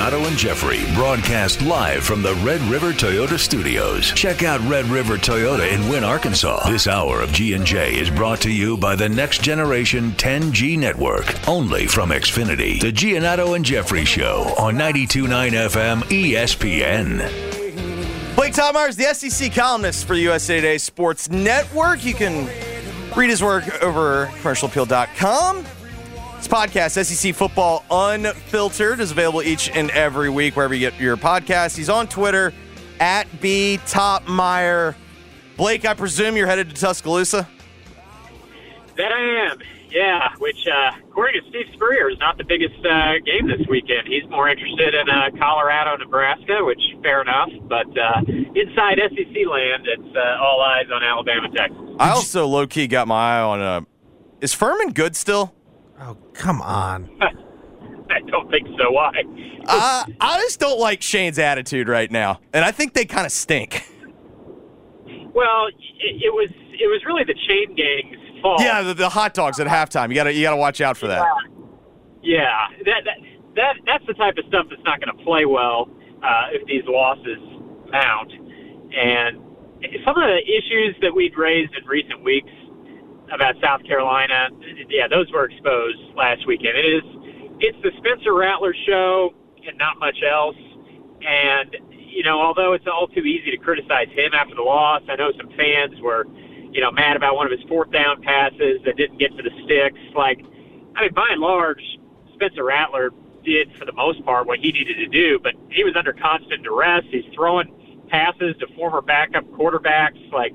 Giannotto and Jeffrey broadcast live from the Red River Toyota Studios. Check out Red River Toyota in Wynn, Arkansas. This hour of G&J is brought to you by the next generation 10G network, only from Xfinity. The Giannotto and Jeffrey Show on 92.9 FM ESPN. Blake Toppmeyer is the SEC columnist for USA Today Sports Network. You can read his work over commercialappeal.com. This podcast, SEC Football Unfiltered, is available each and every week wherever you get your podcast. He's on Twitter at B Toppmeyer. Blake, I presume you're headed to Tuscaloosa. That I am. Yeah, which uh, according to Steve Spurrier is not the biggest uh, game this weekend. He's more interested in uh, Colorado, Nebraska, which fair enough. But uh, inside SEC land, it's uh, all eyes on Alabama, Texas. I also low key got my eye on. Uh, is Furman good still? Oh, come on. I don't think so. Why? uh, I just don't like Shane's attitude right now, and I think they kind of stink. Well, it, it was it was really the chain gang's fault. Yeah, the, the hot dogs at halftime. You gotta you gotta watch out for that. Yeah, that, that that that's the type of stuff that's not going to play well uh, if these losses mount. And some of the issues that we'd raised in recent weeks about South Carolina, yeah, those were exposed last weekend. It is it's the Spencer Rattler show and not much else. And you know, although it's all too easy to criticize him after the loss, I know some fans were, you know, mad about one of his fourth down passes that didn't get to the sticks. Like, I mean, by and large, Spencer Rattler did for the most part what he needed to do, but he was under constant duress. He's throwing passes to former backup quarterbacks. Like,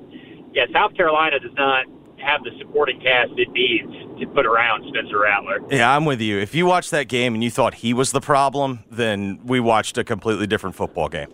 yeah, South Carolina does not have the supporting cast it needs to put around Spencer Rattler. Yeah, I'm with you. If you watched that game and you thought he was the problem, then we watched a completely different football game.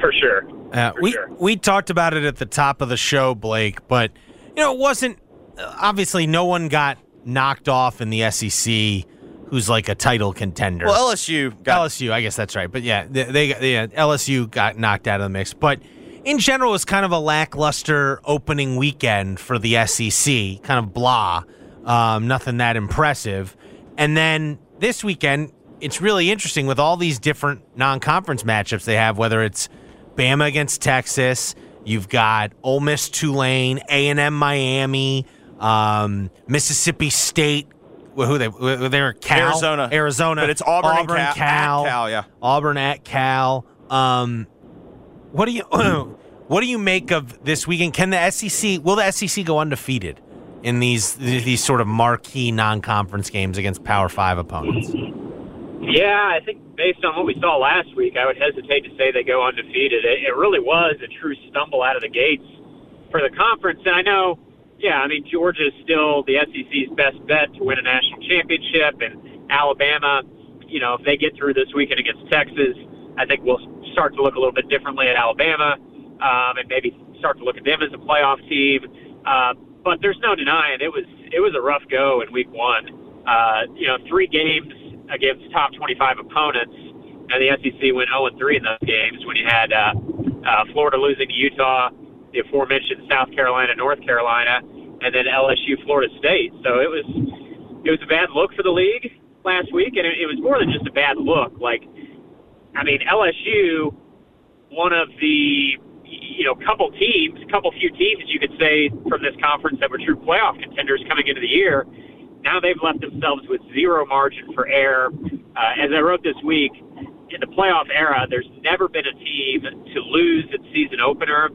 For sure. Uh, For we sure. we talked about it at the top of the show, Blake, but you know it wasn't uh, obviously no one got knocked off in the SEC who's like a title contender. Well, LSU got LSU, I guess that's right, but yeah, they, they got- yeah, LSU got knocked out of the mix, but in general, it's kind of a lackluster opening weekend for the SEC, kind of blah, um, nothing that impressive, and then this weekend. It's really interesting with all these different non-conference matchups they have, whether it's Bama against Texas. You've got Ole Miss, Tulane, A and M, Miami, um, Mississippi State. Who they? They're Cal, Arizona. Arizona, But it's Auburn and Cal- at Cal, Cal, yeah. Auburn at Cal. Um, what do you what do you make of this weekend? Can the SEC will the SEC go undefeated in these these sort of marquee non-conference games against Power Five opponents? Yeah, I think based on what we saw last week, I would hesitate to say they go undefeated. It, it really was a true stumble out of the gates for the conference. And I know, yeah, I mean, Georgia is still the SEC's best bet to win a national championship. And Alabama, you know, if they get through this weekend against Texas, I think we'll start to look a little bit differently at Alabama um, and maybe start to look at them as a playoff team. Uh, but there's no denying it was it was a rough go in week one. Uh, you know, three games against top 25 opponents, and the SEC went 0 and 3 in those games. When you had uh, uh, Florida losing to Utah, the aforementioned South Carolina, North Carolina, and then LSU, Florida State. So it was it was a bad look for the league last week, and it, it was more than just a bad look. Like, I mean, LSU, one of the you know couple teams, couple few teams you could say from this conference that were true playoff contenders coming into the year. Now they've left themselves with zero margin for error. Uh, as I wrote this week, in the playoff era, there's never been a team to lose its season opener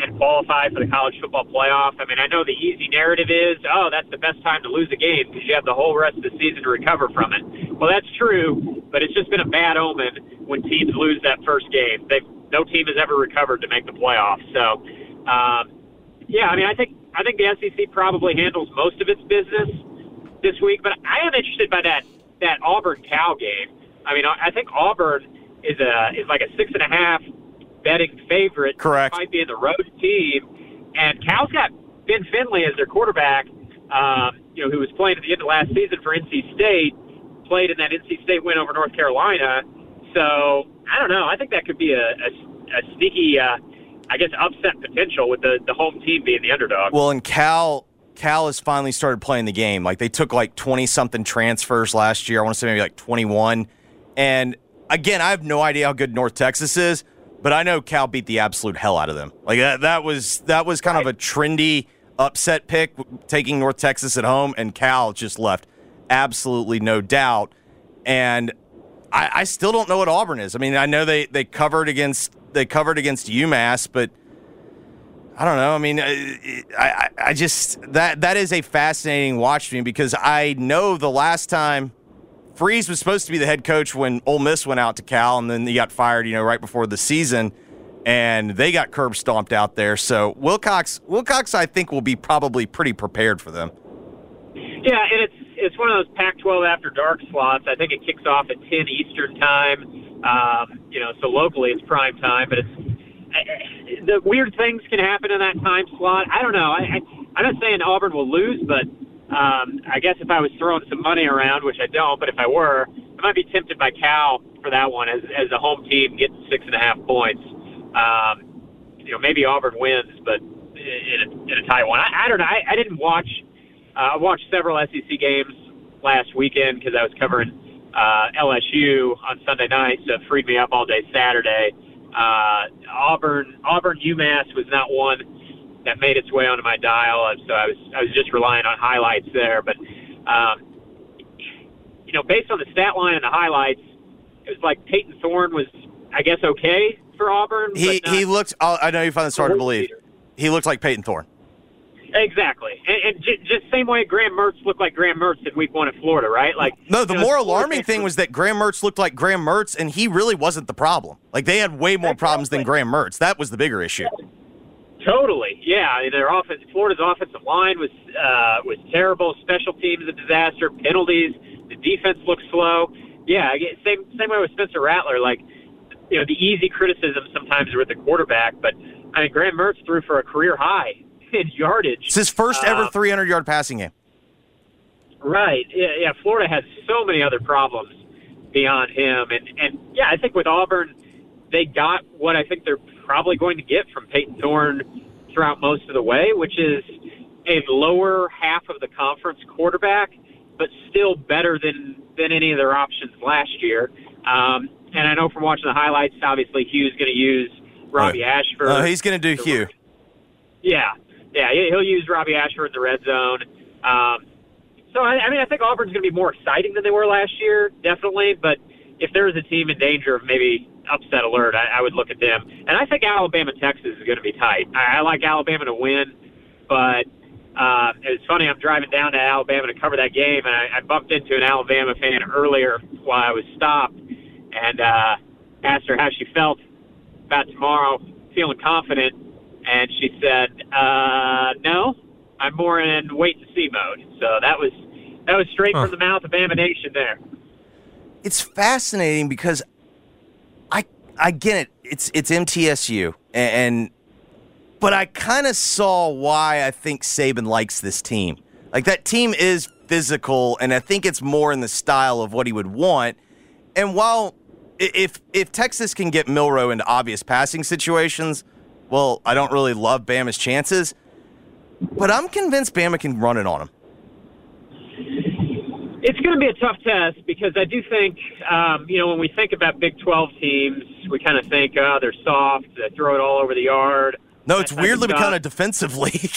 and qualify for the college football playoff. I mean, I know the easy narrative is, oh, that's the best time to lose a game because you have the whole rest of the season to recover from it. Well, that's true, but it's just been a bad omen when teams lose that first game. They've no team has ever recovered to make the playoffs. So, um, yeah, I mean, I think I think the SEC probably handles most of its business this week, but I am interested by that that Auburn Cal game. I mean, I I think Auburn is a is like a six and a half betting favorite. Correct. Might be in the road team, and Cal's got Ben Finley as their quarterback. Um, you know, who was playing at the end of last season for NC State, played in that NC State win over North Carolina. So I don't know. I think that could be a, a, a sneaky, uh, I guess, upset potential with the the home team being the underdog. Well, and Cal Cal has finally started playing the game. Like they took like twenty something transfers last year. I want to say maybe like twenty one. And again, I have no idea how good North Texas is, but I know Cal beat the absolute hell out of them. Like that that was that was kind of a trendy upset pick taking North Texas at home, and Cal just left absolutely no doubt. And I, I still don't know what Auburn is. I mean, I know they they covered against they covered against UMass, but I don't know. I mean, uh, I, I, I just that that is a fascinating watch me because I know the last time Freeze was supposed to be the head coach when Ole Miss went out to Cal, and then he got fired. You know, right before the season, and they got curb stomped out there. So Wilcox, Wilcox, I think will be probably pretty prepared for them. Yeah, and it's it's one of those Pac-12 after dark slots. I think it kicks off at 10 Eastern time. Um, you know, so locally it's prime time, but it's the weird things can happen in that time slot. I don't know. I, I I'm not saying Auburn will lose, but um, I guess if I was throwing some money around, which I don't, but if I were, I might be tempted by Cal for that one as as a home team getting six and a half points. Um, you know, maybe Auburn wins, but in a, in a tight one. I, I don't know. I, I didn't watch. Uh, I watched several SEC games last weekend because I was covering uh, LSU on Sunday night, so it freed me up all day Saturday. Uh, Auburn, Auburn, UMass was not one that made its way onto my dial, so I was I was just relying on highlights there. But um, you know, based on the stat line and the highlights, it was like Payton Thorne was, I guess, okay for Auburn. He but he looked. I know you find this hard to believe. beater. He looked like Payton Thorne. Exactly, and, and j- just same way Graham Mertz looked like Graham Mertz in Week One at Florida, right? Like No, the you know, more alarming thing was that Graham Mertz looked like Graham Mertz, and he really wasn't the problem. Like they had way more problems than Graham Mertz. That was the bigger issue. Totally, yeah. Their offense, Florida's offensive line was uh, was terrible. Special teams a disaster. Penalties. The defense looked slow. Yeah, same same way with Spencer Rattler. Like, you know, the easy criticism sometimes with the quarterback, but I mean, Graham Mertz threw for a career high in yardage. It's his first ever Uh, 300 yard passing game. Right. Yeah, yeah. Florida has so many other problems beyond him, and and yeah, I think with Auburn, they got what I think they're probably going to get from Payton Thorne throughout most of the way, which is a lower half of the conference quarterback, but still better than than any of their options last year. Um, and I know from watching the highlights, obviously Hugh's going to use Robbie Ashford. Uh, he's going to do Hugh. Yeah, yeah, he- he'll use Robbie Ashford in the red zone. Um, so I, I mean, I think Auburn's going to be more exciting than they were last year, definitely. But if there is a team in danger of maybe upset alert, I, I would look at them. And I think Alabama Texas is going to be tight. I, I like Alabama to win, but uh, it's funny. I'm driving down to Alabama to cover that game, and I, I bumped into an Alabama fan earlier while I was stopped, and uh, asked her how she felt about tomorrow, feeling confident, and she said, uh, "No, I'm more in wait and see mode." So that was that was straight from the mouth of Bama Nation there. It's fascinating because I I get it. It's it's MTSU and but I kind of saw why I think Saban likes this team. Like that team is physical and I think it's more in the style of what he would want. And while if if Texas can get Milroe into obvious passing situations, well, I don't really love Bama's chances. But I'm convinced Bama can run it on him. It's going to be a tough test because I do think, um, you know, when we think about Big 12 teams, we kind of think, oh, they're soft, they throw it all over the yard. No, it's That type of weirdly become a defensive league.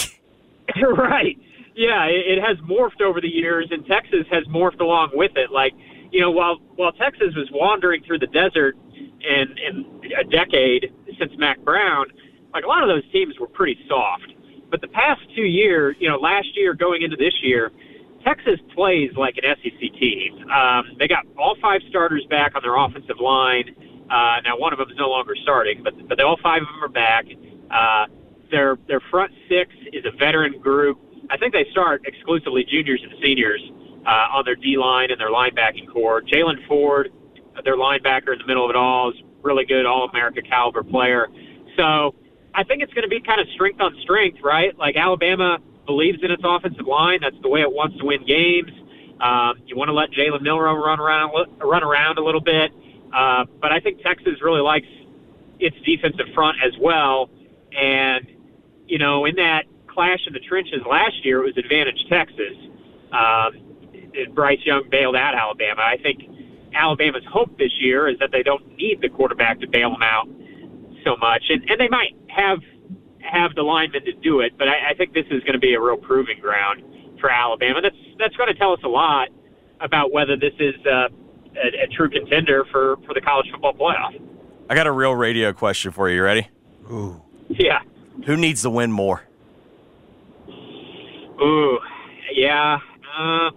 right. Yeah, it, it has morphed over the years, and Texas has morphed along with it. Like, you know, while while Texas was wandering through the desert in in a decade since Mack Brown, like a lot of those teams were pretty soft. But the past two years, you know, last year going into this year, Texas plays like an SEC team. Um, they got all five starters back on their offensive line. Uh, now one of them is no longer starting, but but all five of them are back. Uh, their their front six is a veteran group. I think they start exclusively juniors and seniors uh, on their D line and their linebacking core. Jaylan Ford, their linebacker in the middle of it all, is really good, All America caliber player. So I think it's going to be kind of strength on strength, right? Like Alabama believes in its offensive line. That's the way it wants to win games. Um, you want to let Jalen Milroe run around, run around a little bit, uh, but I think Texas really likes its defensive front as well. And you know, in that clash in the trenches last year, it was advantage Texas. Um, Bryce Young bailed out Alabama. I think Alabama's hope this year is that they don't need the quarterback to bail them out so much, and, and they might have have the linemen to do it, but I, I think this is going to be a real proving ground for Alabama. That's that's going to tell us a lot about whether this is uh, a, a true contender for for the college football playoff. I got a real radio question for you. You ready? Ooh. Yeah. Who needs to win more? Ooh. Yeah. Uh,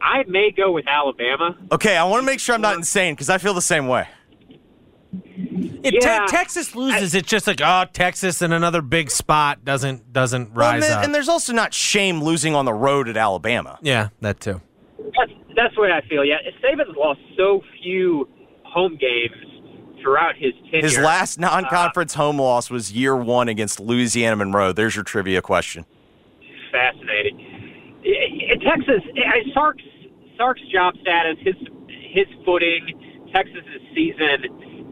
I may go with Alabama. Okay, I want to make sure I'm not insane because I feel the same way. It, te- Texas loses. it's just like oh, Texas in another big spot doesn't doesn't Well, rise and, then- up. and there's also not shame losing on the road at Alabama. yeah, that too. That's that's the way I feel. Yeah, Saban's lost so few home games throughout his tenure. His last Uh, non-conference home loss was year one against Louisiana Monroe. There's your trivia question. fascinating. I- I- Texas, I- Sark's Sark's job status, his his footing, Texas's season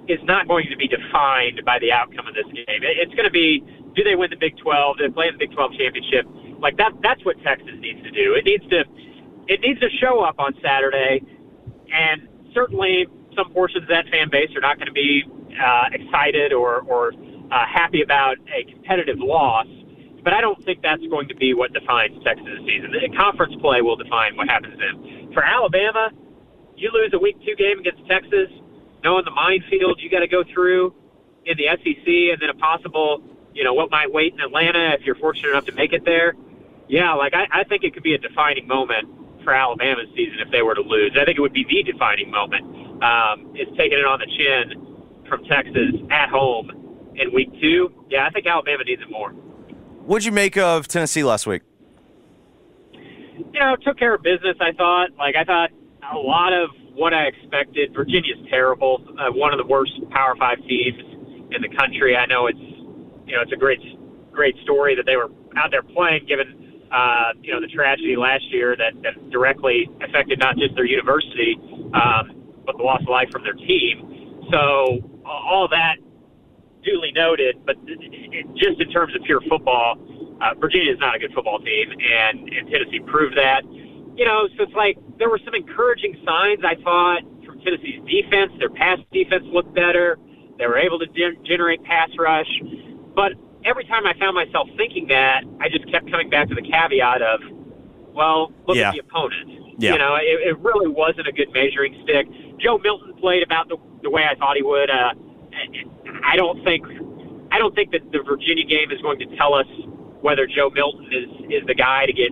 is not going to be defined by the outcome of this game. It's going to be do they win the Big 12? Do they play in the Big 12 championship? Like that. That's what Texas needs to do. It needs to it needs to show up on Saturday, and certainly some portions of that fan base are not going to be uh, excited or or uh, happy about a competitive loss but I don't think that's going to be what defines Texas season. The conference play will define what happens then. For Alabama, you lose a week two game against Texas, knowing the minefield you got to go through in the SEC, and then a possible, you know, what might wait in Atlanta if you're fortunate enough to make it there. Yeah, like I, I think it could be a defining moment for Alabama's season if they were to lose. I think it would be the defining moment. Um, is taking it on the chin from Texas at home in week two. Yeah, I think Alabama needs it more. What'd you make of Tennessee last week? you know, took care of business. I thought. Like I thought a lot of what I expected. Virginia's terrible. Uh, one of the worst Power Five teams in the country. I know it's you know it's a great great story that they were out there playing, given uh, you know the tragedy last year that, that directly affected not just their university, um, but the loss of life from their team. So all that duly noted, but it, just in terms of pure football, uh, Virginia is not a good football team, and, and Tennessee proved that. You know, so it's like there were some encouraging signs I thought from Tennessee's defense. Their pass defense looked better. They were able to gen- generate pass rush, but every time I found myself thinking that, I just kept coming back to the caveat of, well, look Yeah. at the opponent. Yeah. You know, it, it really wasn't a good measuring stick. Joe Milton played about the, the way I thought he would. Uh, I don't think I don't think that the Virginia game is going to tell us whether Joe Milton is is the guy to get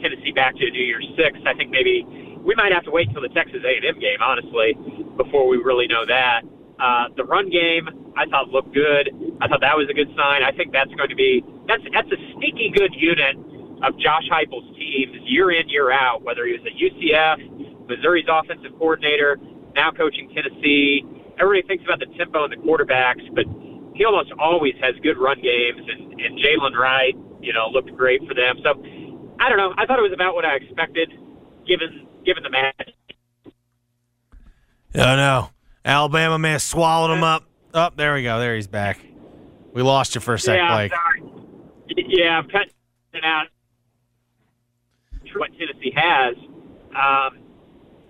Tennessee back to New Year's Six. I think maybe we might have to wait until the Texas A&M game, honestly, before we really know that. Uh, the run game, I thought looked good. I thought that was a good sign. I think that's going to be that's that's a sneaky good unit of Josh Heupel's teams year in year out. Whether he was at UCF, Missouri's offensive coordinator, now coaching Tennessee. Everybody thinks about the tempo and the quarterbacks, but he almost always has good run games, and, and Jaylen Wright, you know, looked great for them. So I don't know. I thought it was about what I expected, given given the match. Oh no, Alabama may have swallowed him up. Up there we go. There he's back. We lost you for a sec, yeah, Blake. sorry. Yeah, I'm cutting it out. What Tennessee has. Um,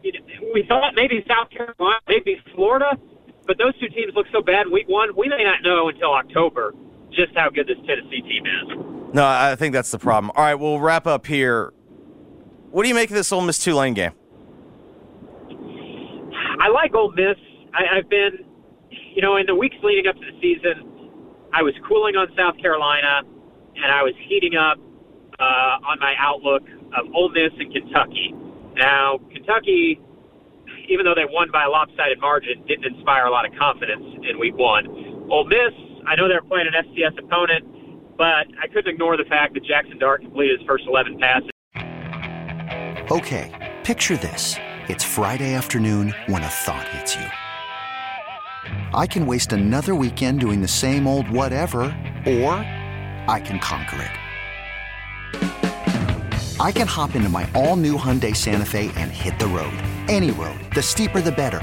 we thought maybe South Carolina, maybe Florida, but those two teams look so bad week one. We may not know until October just how good this Tennessee team is. No, I think that's the problem. All right, we'll wrap up here. What do you make of this Ole Miss Tulane game? I like Ole Miss. I, I've been, you know, in the weeks leading up to the season, I was cooling on South Carolina, and I was heating up uh, on my outlook of Ole Miss and Kentucky. Now, Kentucky, even though they won by a lopsided margin, didn't inspire a lot of confidence in Week One. Ole Miss, I know they're playing an FCS opponent, but I couldn't ignore the fact that Jackson Dart completed his first 11 passes. Okay, picture this. It's Friday afternoon when a thought hits you. I can waste another weekend doing the same old whatever, or I can conquer it. I can hop into my all new Hyundai Santa Fe and hit the road. Any road. The steeper, the better.